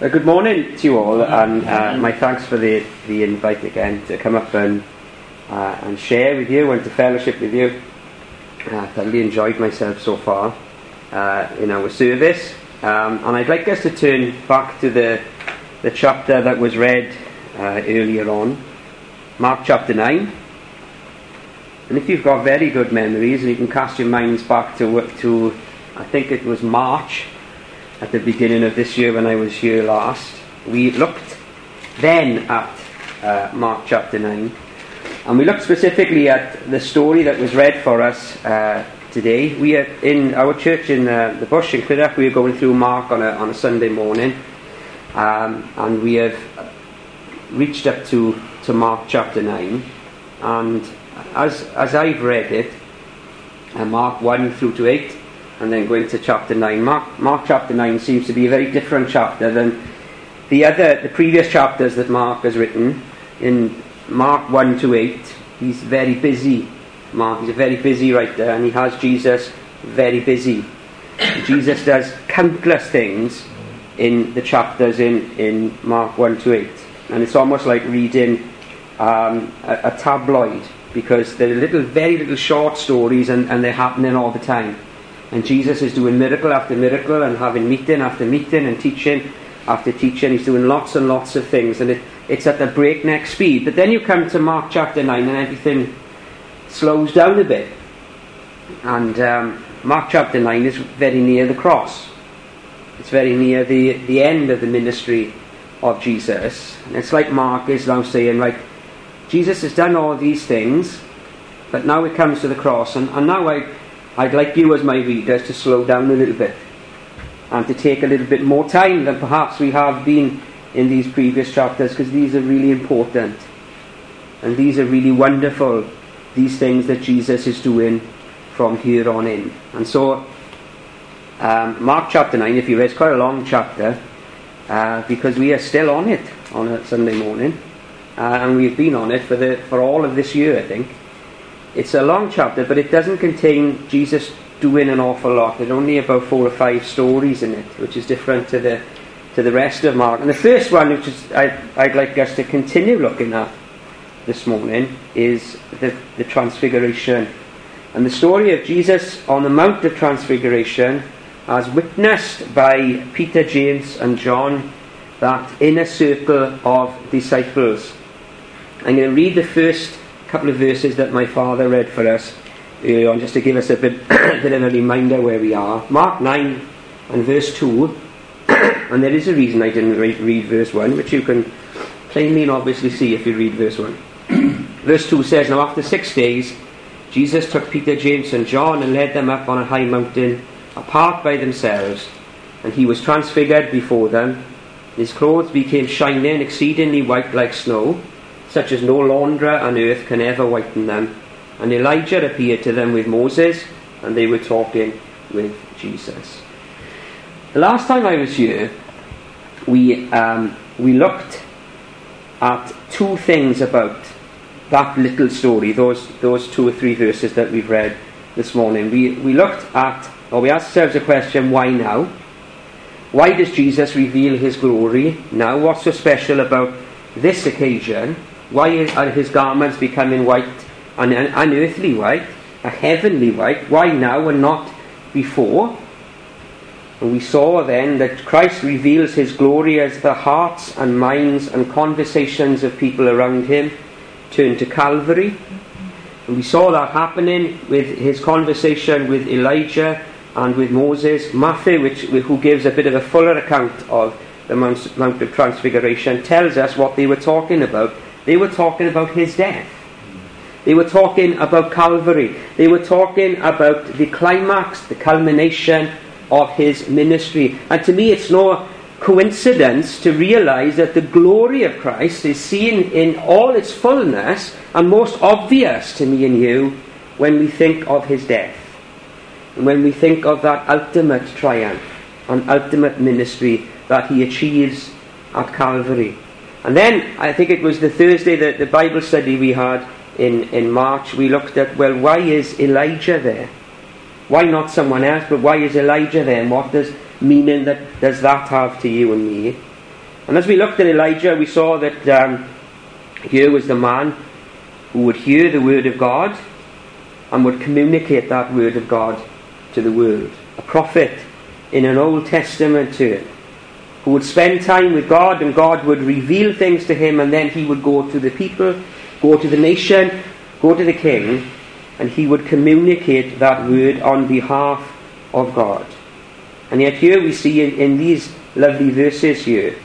Uh, good morning to you all, and uh, my thanks for the, the invite again to come up and, uh, and share with you and to fellowship with you. Uh, I've thoroughly enjoyed myself so far uh, in our service, um, and I'd like us to turn back to the, the chapter that was read earlier on, Mark chapter 9. And if you've got very good memories, and you can cast your minds back to, to I think it was March at the beginning of this year when I was here last, we looked then at uh, Mark chapter 9. And we looked specifically at the story that was read for us uh, today. We are in our church in uh, the bush in Clydach, we are going through Mark on a, on a Sunday morning. Um, and we have reached up to, to Mark chapter 9. And as, as I've read it, uh, Mark 1 through to 8, and then going to chapter 9. Mark, Mark chapter 9 seems to be a very different chapter than the other, the previous chapters that Mark has written. In Mark 1 to 8, he's very busy. Mark is a very busy writer, and he has Jesus very busy. Jesus does countless things in the chapters in, in Mark 1 to 8. And it's almost like reading um, a, a tabloid because they're little, very little short stories and, and they're happening all the time. And Jesus is doing miracle after miracle and having meeting after meeting and teaching after teaching. He's doing lots and lots of things. And it, it's at the breakneck speed. But then you come to Mark chapter 9 and everything slows down a bit. And um, Mark chapter 9 is very near the cross. It's very near the, the end of the ministry of Jesus. And it's like Mark is now saying, like, Jesus has done all these things, but now it comes to the cross. And, and now I I'd like you, as my readers, to slow down a little bit and to take a little bit more time than perhaps we have been in these previous chapters because these are really important and these are really wonderful, these things that Jesus is doing from here on in. And so, um, Mark chapter 9, if you read, it's quite a long chapter uh, because we are still on it on a Sunday morning. Uh, and we've been on it for, the, for all of this year, I think. It's a long chapter, but it doesn't contain Jesus doing an awful lot. There's only about four or five stories in it, which is different to the to the rest of Mark. And the first one, which is I, I'd like us to continue looking at this morning, is the, the Transfiguration. And the story of Jesus on the Mount of Transfiguration, as witnessed by Peter, James, and John, that inner circle of disciples. I'm going to read the first couple of verses that my father read for us earlier on, just to give us a bit, bit of a reminder where we are. Mark 9 and verse 2, and there is a reason I didn't read, read verse 1, which you can plainly and obviously see if you read verse 1. verse 2 says, Now after six days, Jesus took Peter, James, and John and led them up on a high mountain, apart by themselves, and he was transfigured before them. His clothes became shining, exceedingly white like snow such as no launderer on earth can ever whiten them. And Elijah appeared to them with Moses, and they were talking with Jesus. The last time I was here, we, um, we looked at two things about that little story, those, those two or three verses that we've read this morning. We, we looked at, or we asked ourselves a question why now? Why does Jesus reveal his glory now? What's so special about this occasion? Why are his garments becoming white, an unearthly white, a heavenly white? Why now and not before? And we saw then that Christ reveals his glory as the hearts and minds and conversations of people around him turn to Calvary. And we saw that happening with his conversation with Elijah and with Moses. Matthew, which, who gives a bit of a fuller account of the Mount, of Transfiguration, tells us what they were talking about they were talking about his death. They were talking about Calvary. They were talking about the climax, the culmination of his ministry. And to me, it's no coincidence to realize that the glory of Christ is seen in all its fullness and most obvious to me and you when we think of his death. And when we think of that ultimate triumph and ultimate ministry that he achieves at Calvary. And then I think it was the Thursday that the Bible study we had in, in March, we looked at, well, why is Elijah there? Why not someone else, but why is Elijah there? And what does meaning that does that have to you and me? And as we looked at Elijah, we saw that um, here was the man who would hear the word of God and would communicate that word of God to the world. A prophet in an Old Testament term who would spend time with God and God would reveal things to him and then he would go to the people, go to the nation, go to the king and he would communicate that word on behalf of God. And yet here we see in, in these lovely verses here,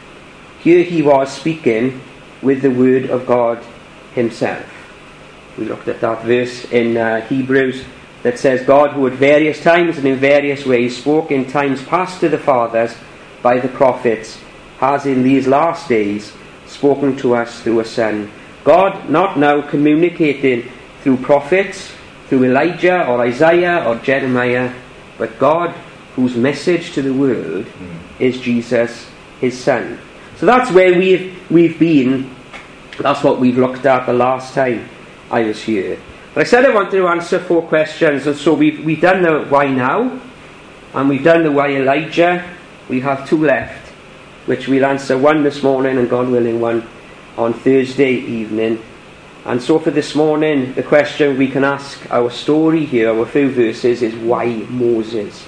here he was speaking with the word of God himself. We looked at that verse in uh, Hebrews that says, God, who at various times and in various ways spoke in times past to the fathers by the prophets, has in these last days spoken to us through a Son. God not now communicating through prophets, through Elijah or Isaiah or Jeremiah, but God whose message to the world mm. is Jesus, his Son. So that's where we've, we've been. That's what we've looked at the last time I was here. But I said I wanted to answer four questions, and so we've, we've done the why now, and we've done the why Elijah. We have two left, which we'll answer one this morning, and God willing, one on Thursday evening. And so for this morning, the question we can ask our story here, our few verses, is why Moses?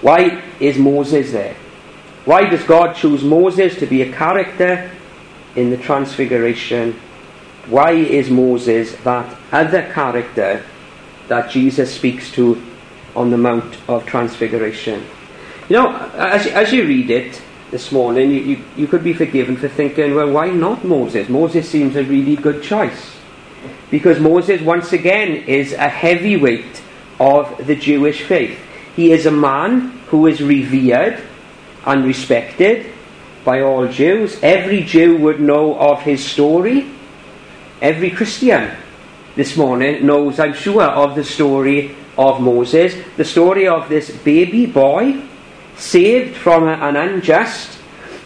Why is Moses there? Why does God choose Moses to be a character in the Transfiguration? Why is Moses that other character that Jesus speaks to on the Mount of Transfiguration? You know, as, as you read it this morning, you, you, you could be forgiven for thinking, well, why not Moses? Moses seems a really good choice. Because Moses, once again, is a heavyweight of the Jewish faith. He is a man who is revered and respected by all Jews. Every Jew would know of his story. Every Christian this morning knows, I'm sure, of the story of Moses, the story of this baby boy saved from an unjust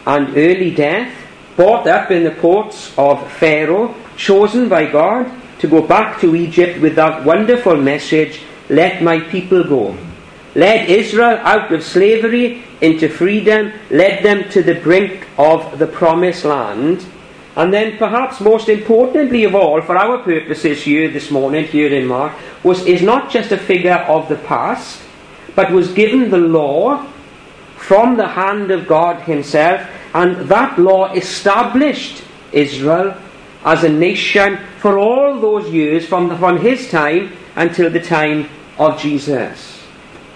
and early death, brought up in the courts of Pharaoh, chosen by God to go back to Egypt with that wonderful message let my people go led Israel out of slavery into freedom, led them to the brink of the promised land. And then, perhaps most importantly of all, for our purposes here this morning, here in Mark, was is not just a figure of the past, but was given the law from the hand of God Himself, and that law established Israel as a nation for all those years from, the, from His time until the time of Jesus.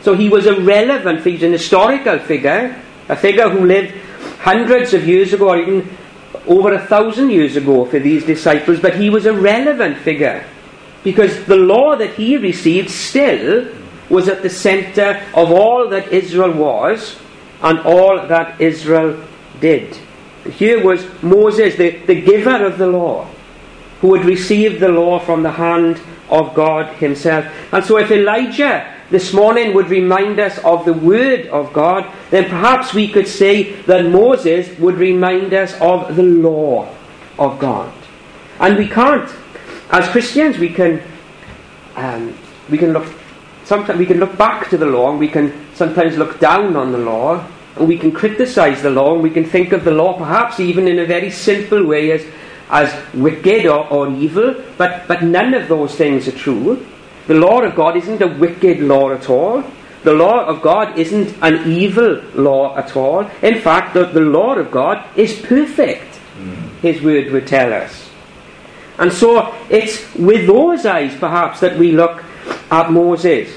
So he was a relevant he's an historical figure, a figure who lived hundreds of years ago, or even over a thousand years ago for these disciples, but he was a relevant figure because the law that he received still was at the center of all that Israel was and all that Israel did. Here was Moses, the, the giver of the law, who had received the law from the hand of God Himself. And so, if Elijah this morning would remind us of the Word of God, then perhaps we could say that Moses would remind us of the law of God. And we can't, as Christians, we can, um, we can look, sometimes we can look back to the law, and we can sometimes look down on the law, we can criticize the law, and we can think of the law perhaps even in a very simple way as, as wicked or, or evil, but, but none of those things are true. The law of God isn't a wicked law at all. The law of God isn't an evil law at all. In fact, the, the law of God is perfect, mm. His word would tell us. And so it's with those eyes, perhaps, that we look at Moses.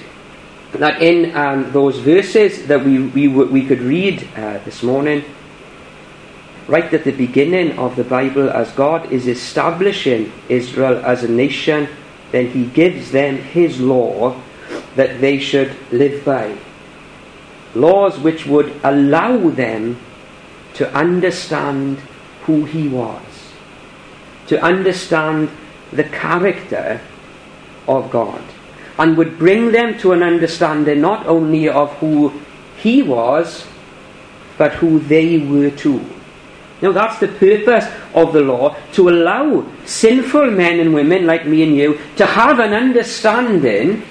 That in um, those verses that we, we, we could read uh, this morning, right at the beginning of the Bible, as God is establishing Israel as a nation then he gives them his law that they should live by. Laws which would allow them to understand who he was, to understand the character of God, and would bring them to an understanding not only of who he was, but who they were too. Now, that's the purpose of the law to allow sinful men and women like me and you to have an understanding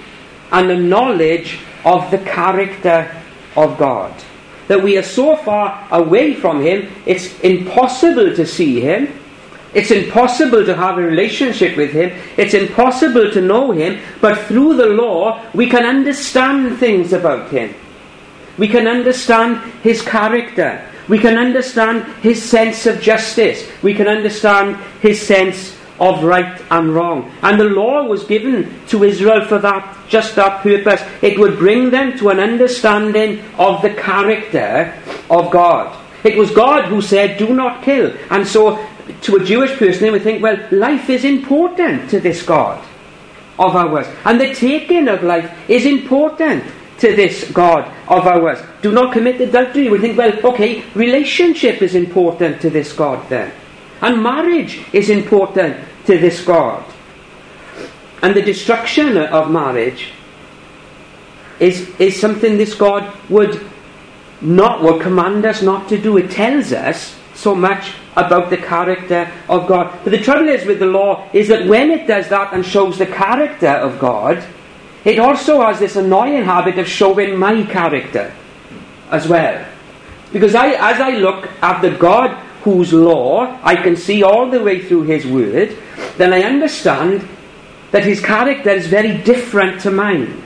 and a knowledge of the character of God. that we are so far away from Him, it's impossible to see Him. It's impossible to have a relationship with Him. It's impossible to know Him. But through the law, we can understand things about Him. We can understand His character. We can understand His sense of justice. We can understand His sense of right and wrong. And the law was given to Israel for that, just that purpose. It would bring them to an understanding of the character of God. It was God who said, Do not kill. And so, to a Jewish person, they would think, Well, life is important to this God of ours. And the taking of life is important to this God of ours. Do not commit adultery. We think, well, okay, relationship is important to this God then. And marriage is important to this God. And the destruction of marriage is, is something this God would not would command us not to do. It tells us so much about the character of God. But the trouble is with the law is that when it does that and shows the character of God, it also has this annoying habit of showing my character as well. Because I, as I look at the God whose law I can see all the way through his word, then I understand that his character is very different to mine.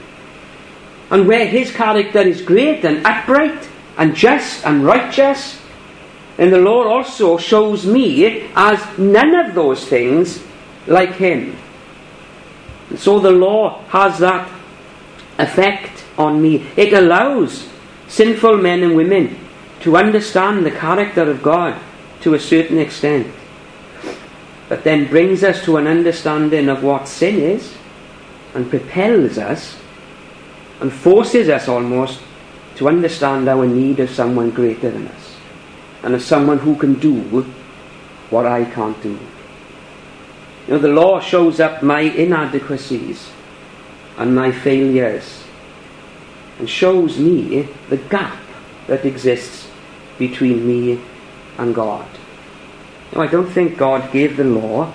And where his character is great and upright and just and righteous, then the law also shows me as none of those things like him. And so the law has that effect on me. It allows sinful men and women to understand the character of God to a certain extent, but then brings us to an understanding of what sin is and propels us and forces us almost to understand our need of someone greater than us and of someone who can do what I can't do. You know, the law shows up my inadequacies and my failures and shows me the gap that exists between me and God. Now, I don't think God gave the law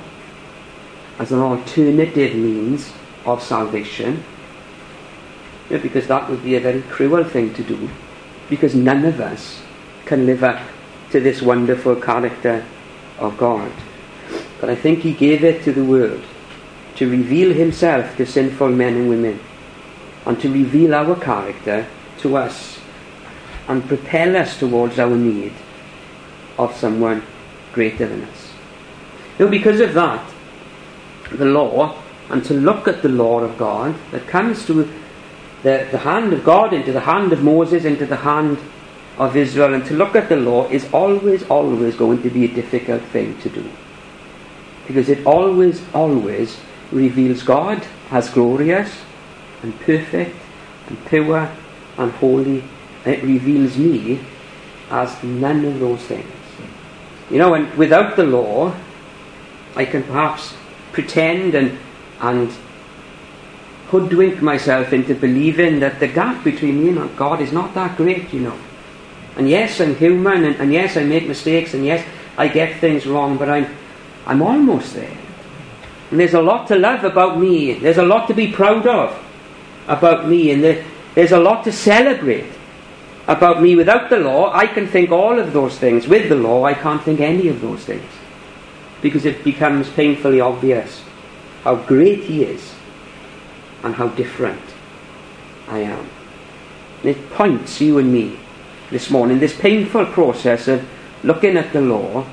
as an alternative means of salvation, you know, because that would be a very cruel thing to do, because none of us can live up to this wonderful character of God. But I think He gave it to the world to reveal Himself to sinful men and women, and to reveal our character to us, and propel us towards our need of someone greater than us. Know, because of that, the law, and to look at the law of God that comes to the, the hand of God into the hand of Moses, into the hand of Israel, and to look at the law is always, always going to be a difficult thing to do. Because it always, always reveals God as glorious and perfect and pure and holy. It reveals me as none of those things. You know, and without the law, I can perhaps pretend and, and hoodwink myself into believing that the gap between me and God is not that great, you know. And yes, I'm human, and, and yes, I make mistakes, and yes, I get things wrong, but I'm, I'm almost there. And there's a lot to love about me. There's a lot to be proud of about me, and there, there's a lot to celebrate about me without the law, I can think all of those things. With the law, I can't think any of those things. Because it becomes painfully obvious how great He is and how different I am. And it points you and me this morning, this painful process of looking at the law,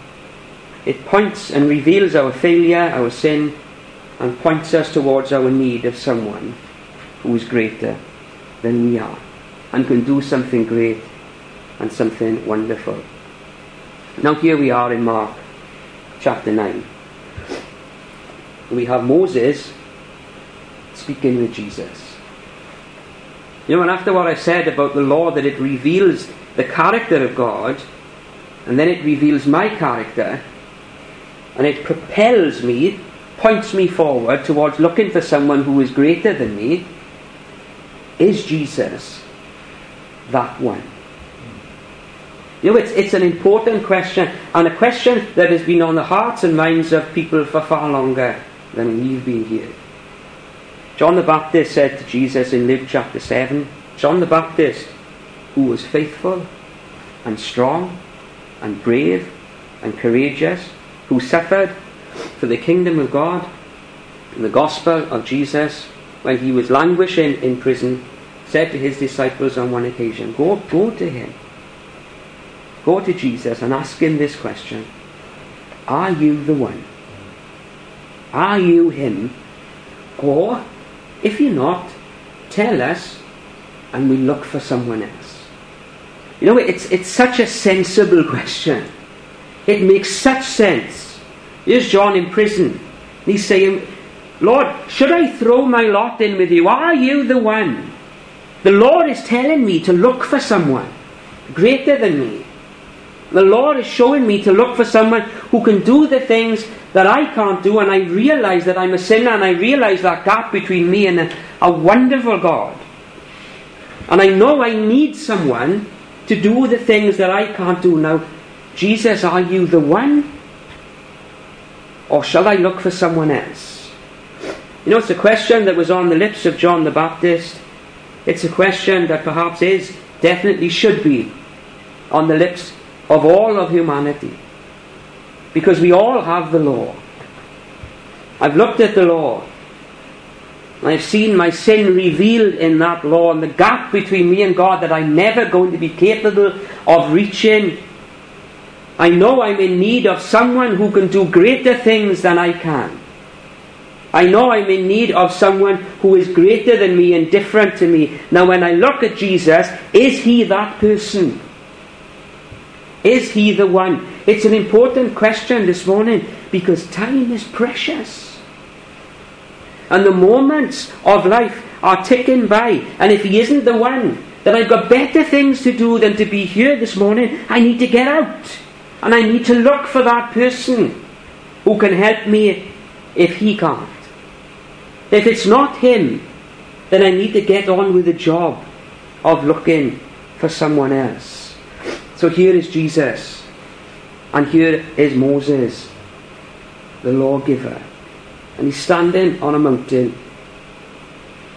it points and reveals our failure, our sin, and points us towards our need of someone who is greater than we are and can do something great and something wonderful. Now, here we are in Mark chapter 9. We have Moses speaking with Jesus. You know, and after what I said about the law, that it reveals the character of God, and then it reveals my character, and it propels me, points me forward towards looking for someone who is greater than me, is Jesus that one? You know, it's, it's an important question, and a question that has been on the hearts and minds of people for far longer than we've been here. John the Baptist said to Jesus in Luke chapter 7, John the Baptist, who was faithful and strong and brave and courageous, who suffered for the kingdom of God and the gospel of Jesus when he was languishing in prison, said to his disciples on one occasion, Go, go to him. Go to Jesus and ask him this question Are you the one? Are you him? Or, if you're not, tell us and we look for someone else. You know, it's, it's such a sensible question. It makes such sense. Here's John in prison. He's saying, Lord, should I throw my lot in with you? Are you the one? The Lord is telling me to look for someone greater than me. The Lord is showing me to look for someone who can do the things that I can't do, and I realize that I'm a sinner, and I realize that gap between me and a, a wonderful God. And I know I need someone to do the things that I can't do. Now, Jesus, are you the one? Or shall I look for someone else? You know, it's a question that was on the lips of John the Baptist. It's a question that perhaps is, definitely should be, on the lips of all of humanity. Because we all have the law. I've looked at the law. I've seen my sin revealed in that law and the gap between me and God that I'm never going to be capable of reaching. I know I'm in need of someone who can do greater things than I can. I know I'm in need of someone who is greater than me and different to me. Now, when I look at Jesus, is he that person? Is he the one? It's an important question this morning because time is precious. And the moments of life are ticking by. And if he isn't the one, then I've got better things to do than to be here this morning. I need to get out. And I need to look for that person who can help me if he can't. If it's not him, then I need to get on with the job of looking for someone else. So here is Jesus, and here is Moses, the lawgiver. And he's standing on a mountain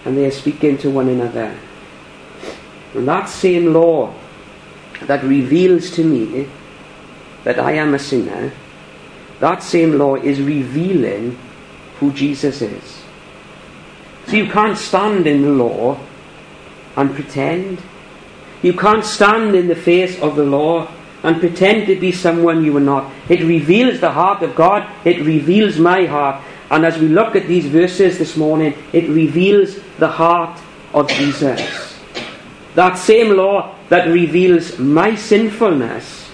and they are speaking to one another. And that same law that reveals to me that I am a sinner, that same law is revealing who Jesus is. So you can't stand in the law and pretend. You can't stand in the face of the law and pretend to be someone you are not. It reveals the heart of God. It reveals my heart. And as we look at these verses this morning, it reveals the heart of Jesus. That same law that reveals my sinfulness,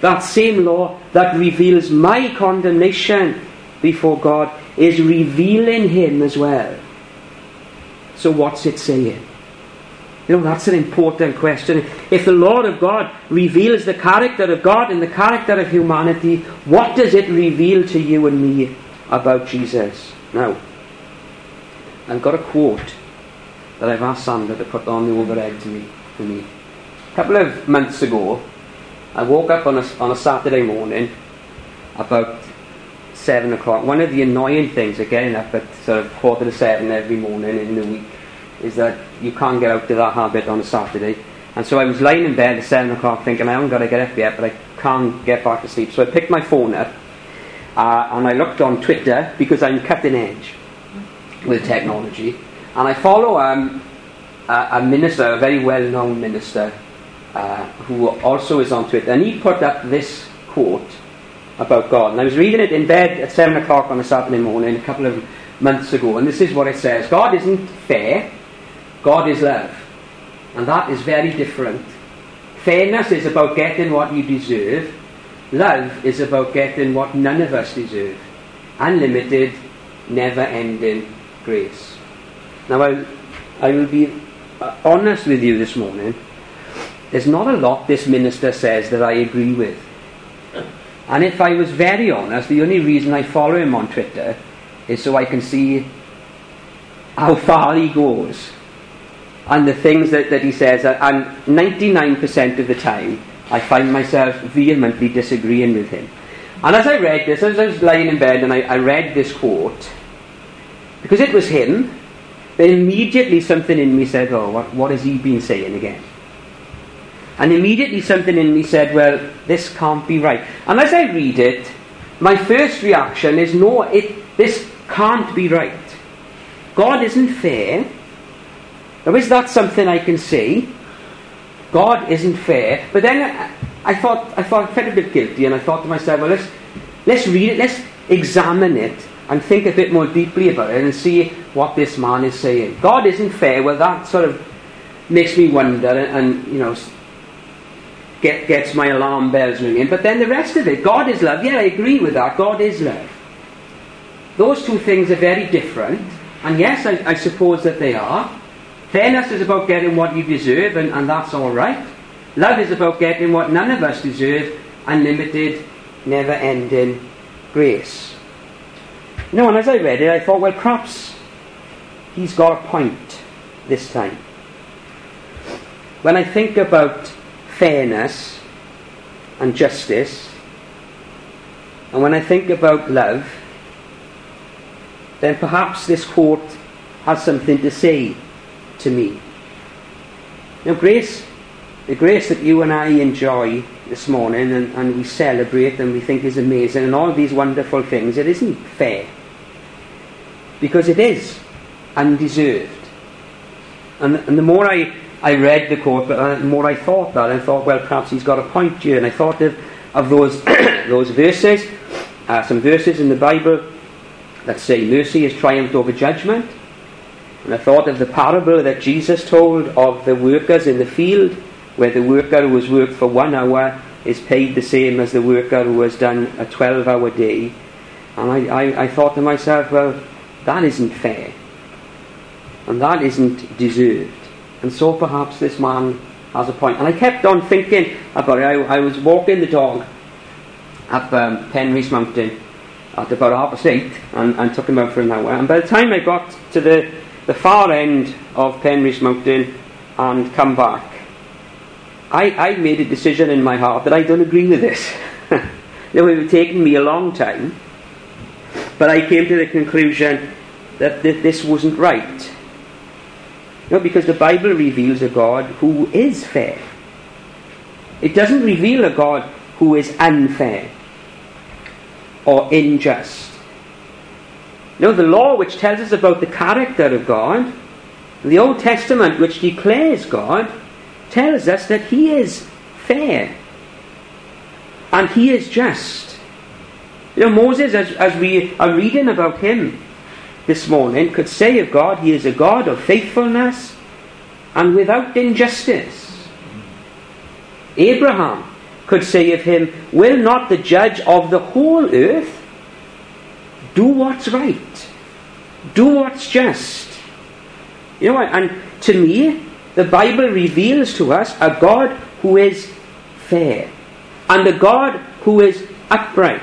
that same law that reveals my condemnation before God, is revealing Him as well. So, what's it saying? You know, that's an important question. If the Lord of God reveals the character of God and the character of humanity, what does it reveal to you and me about Jesus. Now, I've got a quote that I've asked Sandra to put on the overhead to me. To me. A couple of months ago, I woke up on a, on a Saturday morning about seven o'clock. One of the annoying things of getting up at sort of quarter to seven every morning in the week is that you can't get out of that habit on a Saturday. And so I was lying in bed at seven o'clock thinking I haven't got to get up yet, but I can't get back to sleep. So I picked my phone up uh, and I looked on Twitter because I'm cutting edge with technology. And I follow um, a, a, minister, a very well known minister, uh, who also is on Twitter. And he put up this quote about God. And I was reading it in bed at 7 o'clock on a Saturday morning a couple of months ago. And this is what it says God isn't fair, God is love. And that is very different. Fairness is about getting what you deserve, Love is about getting what none of us deserve unlimited, never ending grace. Now, I, I will be uh, honest with you this morning. There's not a lot this minister says that I agree with. And if I was very honest, the only reason I follow him on Twitter is so I can see how far he goes and the things that, that he says. And 99% of the time, I find myself vehemently disagreeing with him. And as I read this, as I was lying in bed and I, I read this quote, because it was him, then immediately something in me said, Oh, what, what has he been saying again? And immediately something in me said, well, this can't be right. And as I read it, my first reaction is, no, it, this can't be right. God isn't fair. Now, is that something I can say? God isn't fair. But then I, thought, I thought, I felt a bit guilty, and I thought to myself, well, let's, let's read it, let's examine it, and think a bit more deeply about it, and see what this man is saying. God isn't fair. Well, that sort of makes me wonder, and, and you know, get, gets my alarm bells ringing. But then the rest of it, God is love. Yeah, I agree with that. God is love. Those two things are very different. And yes, I, I suppose that they are. Fairness is about getting what you deserve, and, and that's all right. Love is about getting what none of us deserve unlimited, never ending grace. You know, and as I read it, I thought, well, perhaps he's got a point this time. When I think about fairness and justice, and when I think about love, then perhaps this quote has something to say to me. Now, grace, the grace that you and I enjoy this morning and, and we celebrate and we think is amazing and all these wonderful things, it isn't fair. Because it is undeserved. And, and the more I I read the quote, uh, the more I thought that, I thought, well, perhaps he's got a point here. And I thought of, of those, those verses, uh, some verses in the Bible that say mercy has triumphed over judgment. And I thought of the parable that Jesus told of the workers in the field, where the worker who has worked for one hour is paid the same as the worker who has done a 12 hour day. And I, I, I thought to myself, well, that isn't fair. And that isn't deserved. And so perhaps this man has a point. And I kept on thinking about it. I, I was walking the dog up um, Mountain at about half past eight and, and took him out for an hour. And by the time I got to the, the far end of Penrhys Mountain and come back, I, I made a decision in my heart that I don't agree with this. it would have taken me a long time, but I came to the conclusion that this wasn't right. No, because the Bible reveals a God who is fair. It doesn't reveal a God who is unfair or unjust. No, the law which tells us about the character of God, the Old Testament which declares God, tells us that He is fair and He is just. You know, Moses, as, as we are reading about him, this morning could say of God, He is a God of faithfulness and without injustice. Abraham could say of him, Will not the judge of the whole earth do what's right? Do what's just? You know, what? and to me, the Bible reveals to us a God who is fair, and a God who is upright,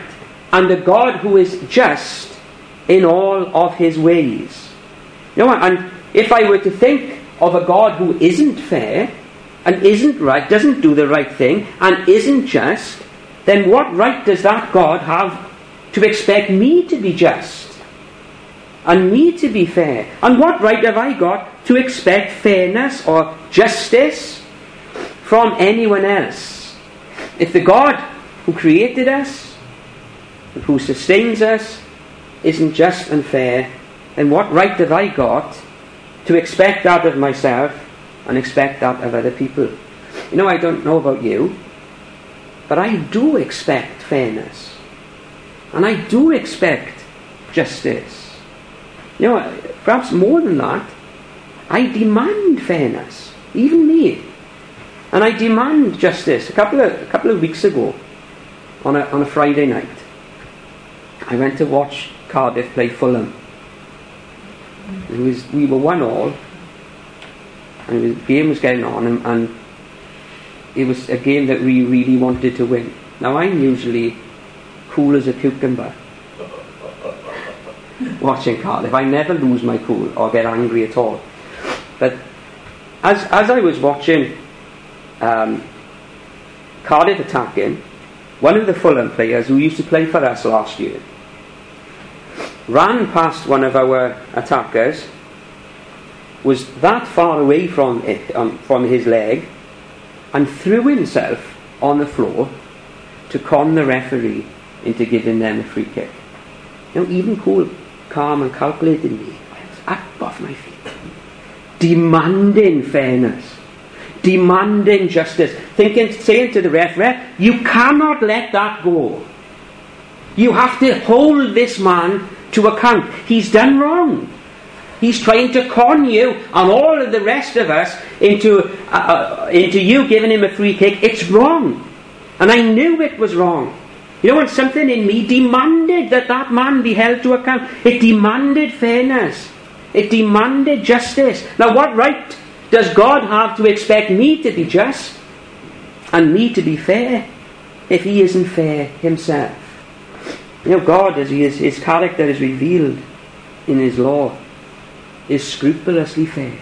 and a God who is just in all of his ways. You know, what? and if I were to think of a God who isn't fair and isn't right, doesn't do the right thing, and isn't just, then what right does that God have to expect me to be just? And me to be fair? And what right have I got to expect fairness or justice from anyone else? If the God who created us, who sustains us, isn't just and fair, then what right have I got to expect that of myself and expect that of other people? You know, I don't know about you, but I do expect fairness. And I do expect justice. You know, perhaps more than that, I demand fairness, even me. And I demand justice. A couple of, a couple of weeks ago, on a, on a Friday night, I went to watch Cardiff play Fulham. It was we were one all, and the game was getting on, and, and it was a game that we really wanted to win. Now I'm usually cool as a cucumber watching Cardiff. I never lose my cool or get angry at all. But as as I was watching um, Cardiff attacking, one of the Fulham players who used to play for us last year ran past one of our attackers, was that far away from it, um, from his leg, and threw himself on the floor to con the referee into giving them a free kick. You know, even cool, calm and calculated me, I was up off my feet, demanding fairness, demanding justice, thinking, saying to the ref, ref, you cannot let that go. You have to hold this man to account. He's done wrong. He's trying to con you and all of the rest of us into, uh, uh, into you giving him a free kick. It's wrong. And I knew it was wrong. You know, when something in me demanded that that man be held to account, it demanded fairness. It demanded justice. Now, what right does God have to expect me to be just and me to be fair if He isn't fair Himself? You know, God, as he is, His character is revealed in His law, is scrupulously fair.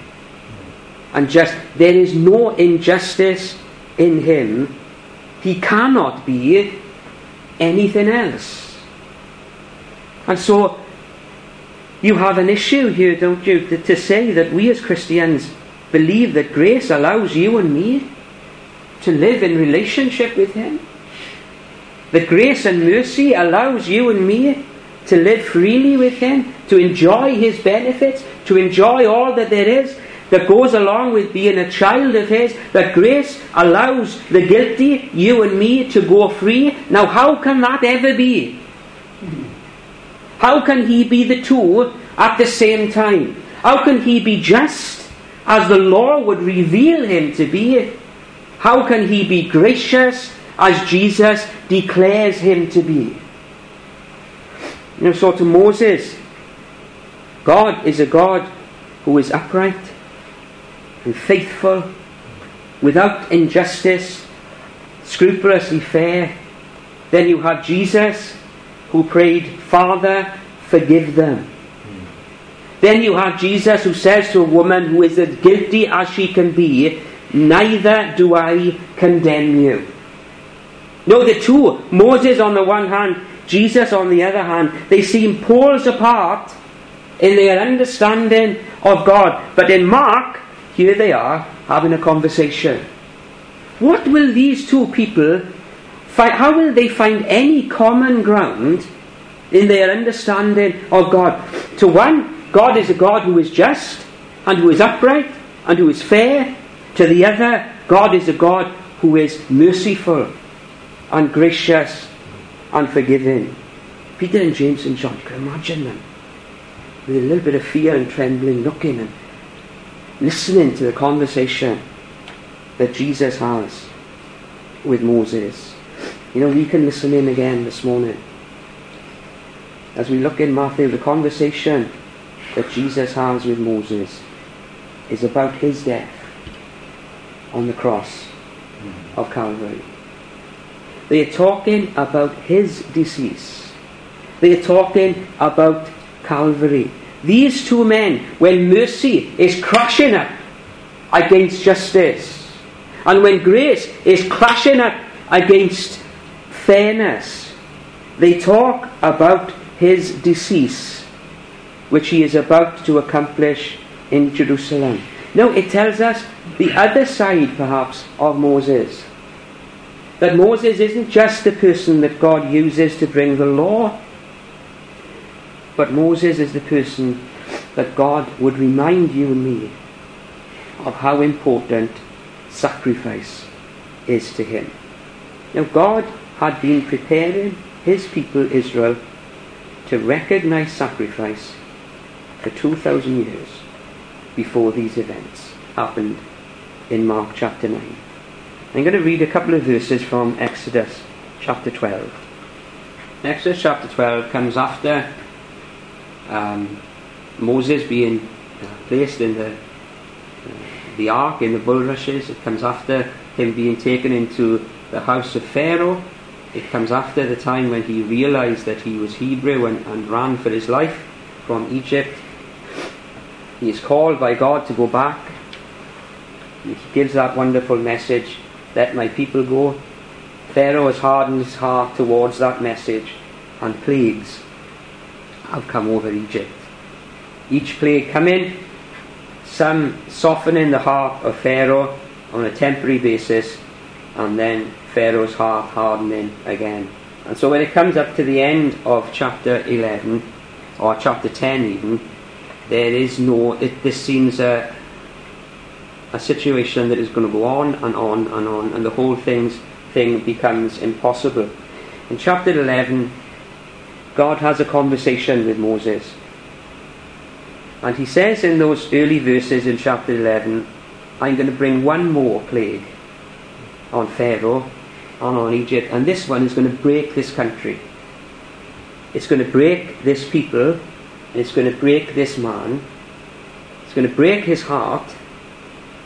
And just, there is no injustice in Him. He cannot be anything else. And so, you have an issue here, don't you, to, say that we as Christians believe that grace allows you and me to live in relationship with Him. That grace and mercy allows you and me to live freely with Him, to enjoy His benefits, to enjoy all that there is that goes along with being a child of His, that grace allows the guilty, you and me, to go free. Now, how can that ever be? How can He be the two at the same time? How can He be just as the law would reveal Him to be? How can He be gracious as Jesus declares Him to be? You know, so to Moses, God is a God who is upright and faithful, without injustice, scrupulously fair. Then you have Jesus who prayed, Father, forgive them. Then you have Jesus who says to a woman who is as guilty as she can be, Neither do I condemn you. No, the two, Moses on the one hand, Jesus on the other hand, they seem poles apart in their understanding of God. But in Mark, here they are having a conversation. What will these two people find? How will they find any common ground in their understanding of God? To one, God is a God who is just and who is upright and who is fair. To the other, God is a God who is merciful and gracious and forgiving. Peter and James and John, can imagine them? With a little bit of fear and trembling, looking and listening to the conversation that Jesus has with Moses. You know, we can listen in again this morning. As we look in Matthew, the conversation that Jesus has with Moses is about his death on the cross of Calvary. They are talking about his decease. They are talking about Calvary. These two men, when mercy is crashing up against justice, and when grace is crashing up against fairness, they talk about his decease, which he is about to accomplish in Jerusalem. Now, it tells us the other side, perhaps, of Moses. That Moses isn't just the person that God uses to bring the law, but Moses is the person that God would remind you and me of how important sacrifice is to him. Now, God had been preparing his people Israel to recognize sacrifice for 2,000 years before these events happened in Mark chapter 9. I'm going to read a couple of verses from Exodus chapter 12. Exodus chapter 12 comes after um, Moses being placed in the uh, the ark in the bulrushes. It comes after him being taken into the house of Pharaoh. It comes after the time when he realized that he was Hebrew and, and ran for his life from Egypt. He is called by God to go back. He gives that wonderful message let my people go. Pharaoh has hardened his heart towards that message, and plagues have come over Egypt. Each plague coming, some softening the heart of Pharaoh on a temporary basis, and then Pharaoh's heart hardening again. And so when it comes up to the end of chapter 11, or chapter 10 even, there is no, it, this seems a, a situation that is going to go on and on and on, and the whole thing's, thing becomes impossible. In chapter 11, God has a conversation with Moses. And he says in those early verses in chapter 11, I'm going to bring one more plague on Pharaoh and on Egypt, and this one is going to break this country. It's going to break this people, and it's going to break this man. It's going to break his heart,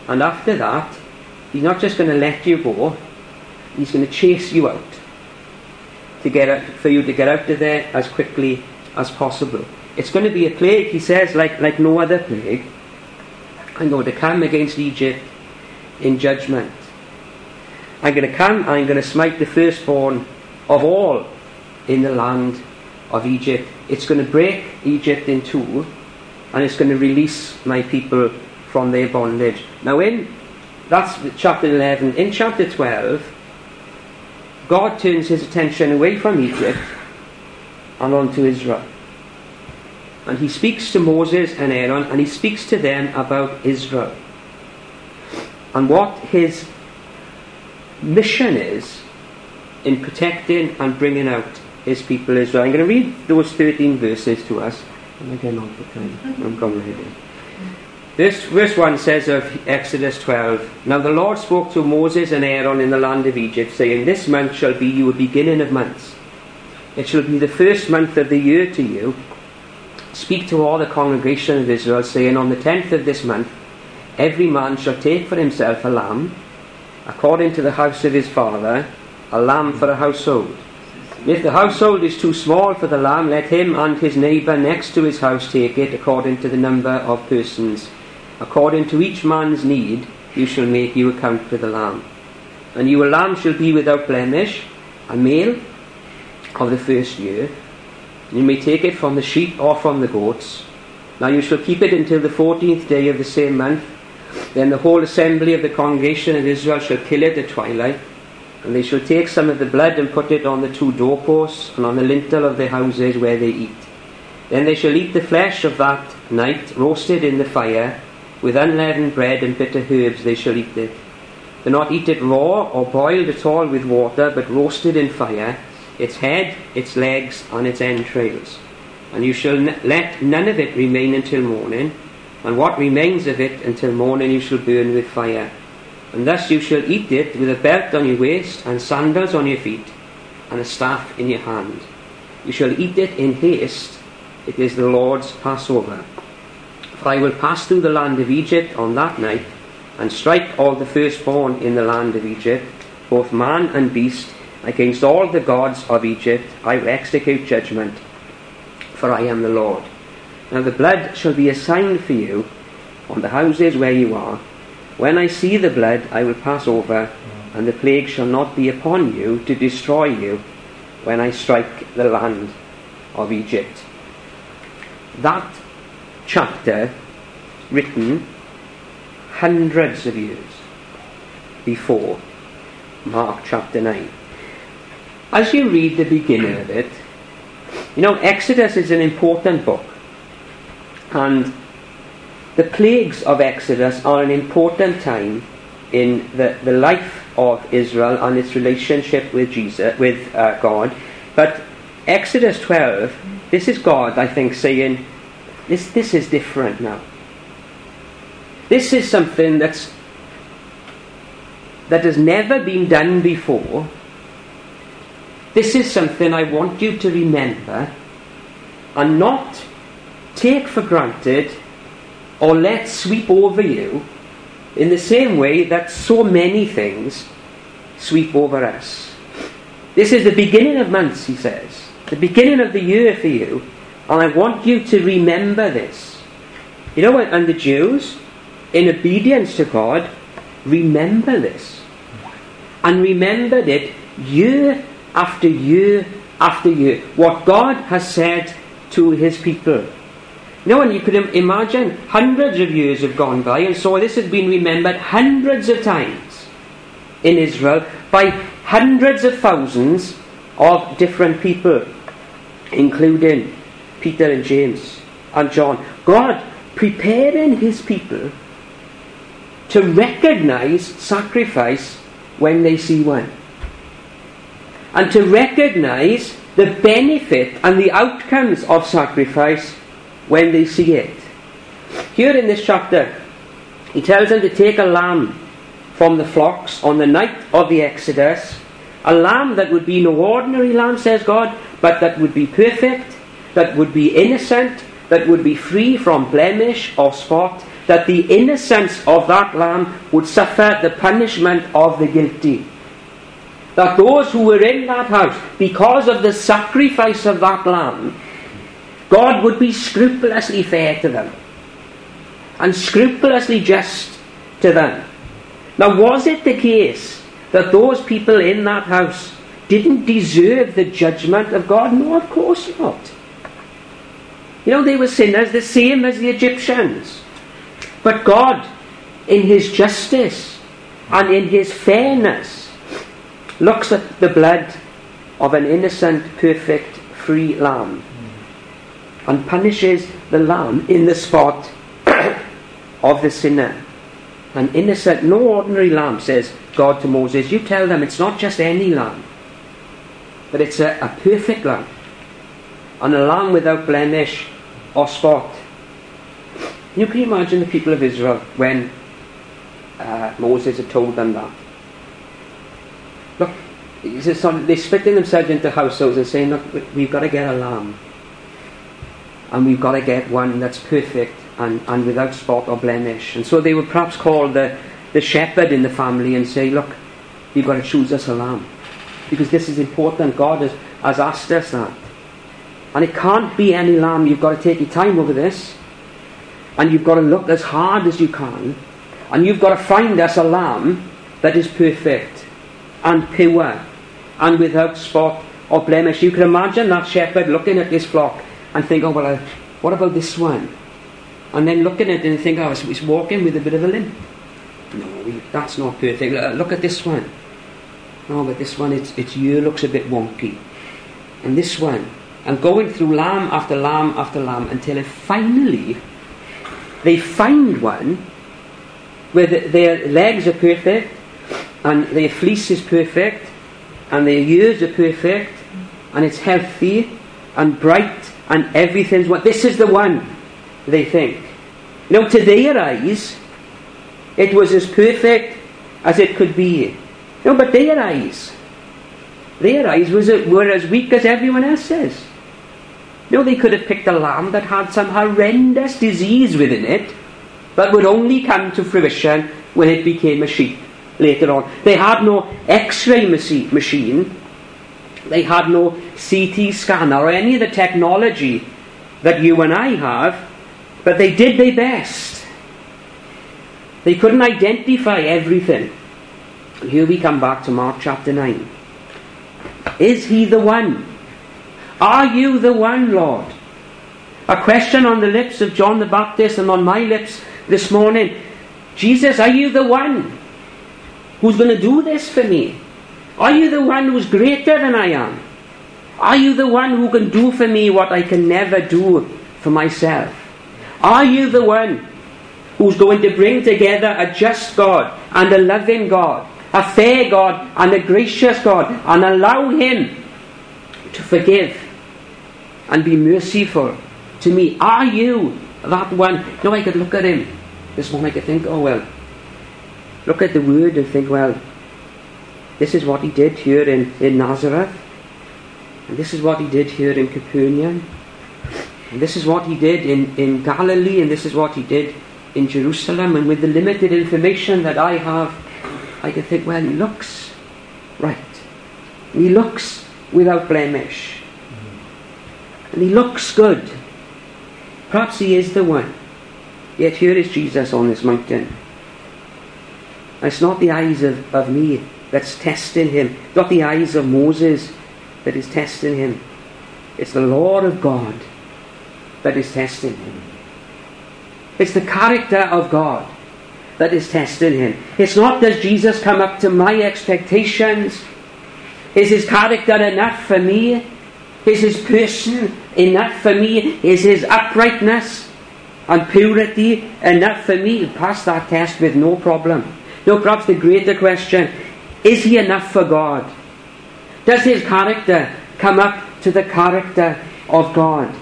and after that, he's not just going to let you go, he's going to chase you out to get out, for you to get out of there as quickly as possible. It's going to be a plague, he says, like, like no other plague. I'm going to come against Egypt in judgment. I'm going to come, I'm going to smite the firstborn of all in the land of Egypt. It's going to break Egypt in two, and it's going to release my people from their bondage. Now, in that's chapter 11. In chapter 12, God turns his attention away from Egypt and onto Israel. And he speaks to Moses and Aaron, and he speaks to them about Israel and what his mission is in protecting and bringing out his people Israel. I'm going to read those 13 verses to us. Am I getting on for time? I'm going ahead. This verse 1 says of Exodus 12 Now the Lord spoke to Moses and Aaron in the land of Egypt, saying, This month shall be your beginning of months. It shall be the first month of the year to you. Speak to all the congregation of Israel, saying, On the tenth of this month, every man shall take for himself a lamb, according to the house of his father, a lamb for a household. If the household is too small for the lamb, let him and his neighbour next to his house take it, according to the number of persons. According to each man's need, you shall make you account for the lamb. And your lamb shall be without blemish, a male of the first year. You may take it from the sheep or from the goats. Now you shall keep it until the fourteenth day of the same month. Then the whole assembly of the congregation of Israel shall kill it at twilight. And they shall take some of the blood and put it on the two doorposts and on the lintel of their houses where they eat. Then they shall eat the flesh of that night, roasted in the fire, with unleavened bread and bitter herbs they shall eat it. Do not eat it raw or boiled at all with water, but roasted in fire, its head, its legs, and its entrails. And you shall n- let none of it remain until morning, and what remains of it until morning you shall burn with fire. And thus you shall eat it with a belt on your waist, and sandals on your feet, and a staff in your hand. You shall eat it in haste, it is the Lord's Passover. For I will pass through the land of Egypt on that night, and strike all the firstborn in the land of Egypt, both man and beast, against all the gods of Egypt I will execute judgment, for I am the Lord. Now the blood shall be a sign for you on the houses where you are. When I see the blood, I will pass over, and the plague shall not be upon you to destroy you when I strike the land of Egypt. That chapter written hundreds of years before Mark chapter 9. As you read the beginning of it, you know, Exodus is an important book. And the plagues of Exodus are an important time in the, the life of Israel and its relationship with Jesus, with uh, God. But Exodus 12, this is God, I think, saying, this, this is different now. This is something that's that has never been done before. This is something I want you to remember and not take for granted or let sweep over you in the same way that so many things sweep over us. This is the beginning of months, he says, the beginning of the year for you, and I want you to remember this. You know? And the Jews, in obedience to God, remember this. And remembered it year after year after year. What God has said to his people. No one you could imagine hundreds of years have gone by, and so this has been remembered hundreds of times in Israel. by hundreds of thousands of different people, including Peter and James and John. God preparing his people to recognize sacrifice when they see one. And to recognize the benefit and the outcomes of sacrifice when they see it. Here in this chapter, he tells them to take a lamb from the flocks on the night of the Exodus. A lamb that would be no ordinary lamb, says God, but that would be perfect, that would be innocent, that would be free from blemish or spot, that the innocence of that lamb would suffer the punishment of the guilty. That those who were in that house, because of the sacrifice of that lamb, God would be scrupulously fair to them and scrupulously just to them. Now, was it the case that those people in that house didn't deserve the judgment of God? No, of course not. You know, they were sinners the same as the Egyptians. But God, in His justice and in His fairness, looks at the blood of an innocent, perfect, free lamb and punishes the lamb in the spot of the sinner. An innocent, no ordinary lamb, says God to Moses. You tell them it's not just any lamb, but it's a, a perfect lamb, and a lamb without blemish or spot. You can imagine the people of Israel when uh, Moses had told them that. Look, they're splitting themselves into households and saying, Look, we've got to get a lamb. And we've got to get one that's perfect and, and without spot or blemish. And so they would perhaps call the, the shepherd in the family and say, Look, you've got to choose us a lamb. Because this is important. God has, has asked us that. And it can't be any lamb. You've got to take your time over this. And you've got to look as hard as you can. And you've got to find us a lamb that is perfect and pure and without spot or blemish. You can imagine that shepherd looking at this flock and think, oh, well, uh, what about this one? and then looking at it and think, oh, he's walking with a bit of a limp. No, that's not perfect. Look at this one. No, but this one, its, its ear looks a bit wonky. And this one. And going through lamb after lamb after lamb until finally they find one where the, their legs are perfect and their fleece is perfect and their ears are perfect and it's healthy and bright and everything's what. This is the one they think. Know, to their eyes, it was as perfect as it could be. Know, but their eyes, their eyes was, were as weak as everyone else's. Know, they could have picked a lamb that had some horrendous disease within it but would only come to fruition when it became a sheep later on. They had no x-ray machine. They had no CT scanner or any of the technology that you and I have but they did their best. They couldn't identify everything. Here we come back to Mark chapter 9. Is he the one? Are you the one, Lord? A question on the lips of John the Baptist and on my lips this morning. Jesus, are you the one who's going to do this for me? Are you the one who's greater than I am? Are you the one who can do for me what I can never do for myself? Are you the one who's going to bring together a just God and a loving God, a fair God and a gracious God, and allow Him to forgive and be merciful to me? Are you that one? No, I could look at Him this morning, I could think, oh well, look at the Word and think, well, this is what He did here in, in Nazareth, and this is what He did here in Capernaum. And this is what he did in, in Galilee, and this is what he did in Jerusalem. And with the limited information that I have, I can think, well, he looks right. He looks without blemish. And he looks good. Perhaps he is the one. Yet here is Jesus on this mountain. It's not the eyes of, of me that's testing him, not the eyes of Moses that is testing him. It's the Lord of God that is testing him. It's the character of God that is testing him. It's not does Jesus come up to my expectations? Is his character enough for me? Is his person enough for me? Is his uprightness and purity enough for me to pass that test with no problem? No, perhaps the greater question is he enough for God? Does his character come up to the character of God?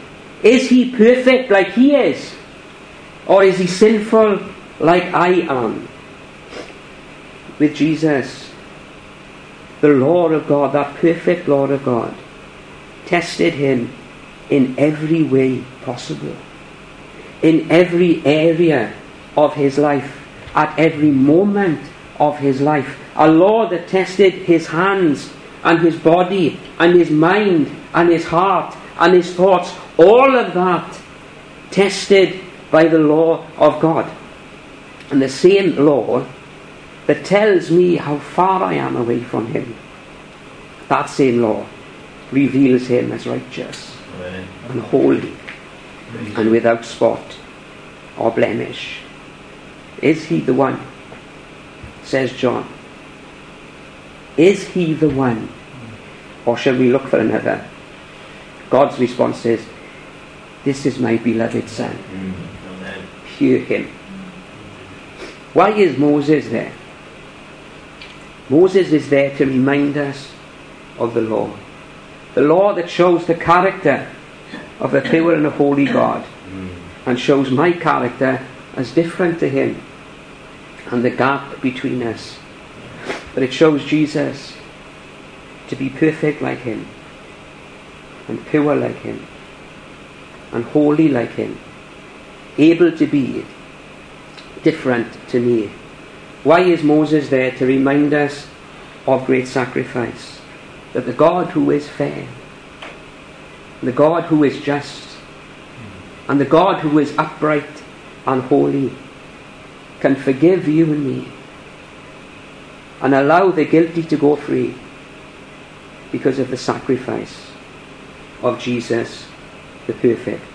Is he perfect like he is? Or is he sinful like I am? With Jesus, the Lord of God, that perfect Lord of God, tested him in every way possible, in every area of his life, at every moment of his life. A Lord that tested his hands and his body and his mind and his heart and his thoughts, all of that tested by the law of God. And the same law that tells me how far I am away from Him, that same law reveals Him as righteous Amen. and holy Amen. and without spot or blemish. Is He the one? Says John. Is He the one? Or shall we look for another? God's response is, This is my beloved Son. Mm. Hear him. Why is Moses there? Moses is there to remind us of the law. The law that shows the character of the pure and the holy God and shows my character as different to him and the gap between us. But it shows Jesus to be perfect like him and pure like him and holy like him, able to be different to me. Why is Moses there? To remind us of great sacrifice. That the God who is fair, the God who is just, and the God who is upright and holy can forgive you and me and allow the guilty to go free because of the sacrifice of Jesus the perfect.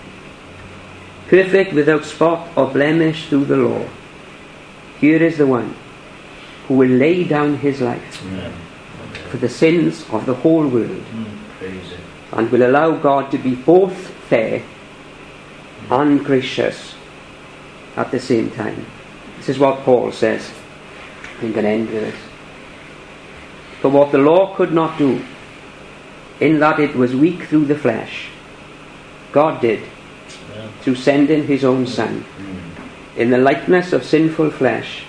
Perfect without spot or blemish through the law. Here is the one who will lay down his life Amen. For the sins of the whole world mm, and will allow God to be both fair and gracious at the same time. This is what Paul says. I'm going to end with this. For what the law could not do, in that it was weak through the flesh. God did, yeah. through sending his own Son, mm. in the likeness of sinful flesh,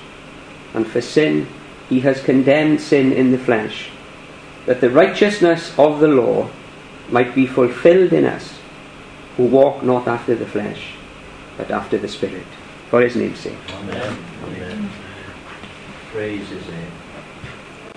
and for sin he has condemned sin in the flesh, that the righteousness of the law might be fulfilled in us, who walk not after the flesh, but after the Spirit. For his name's sake. Amen. Amen. Praise his name.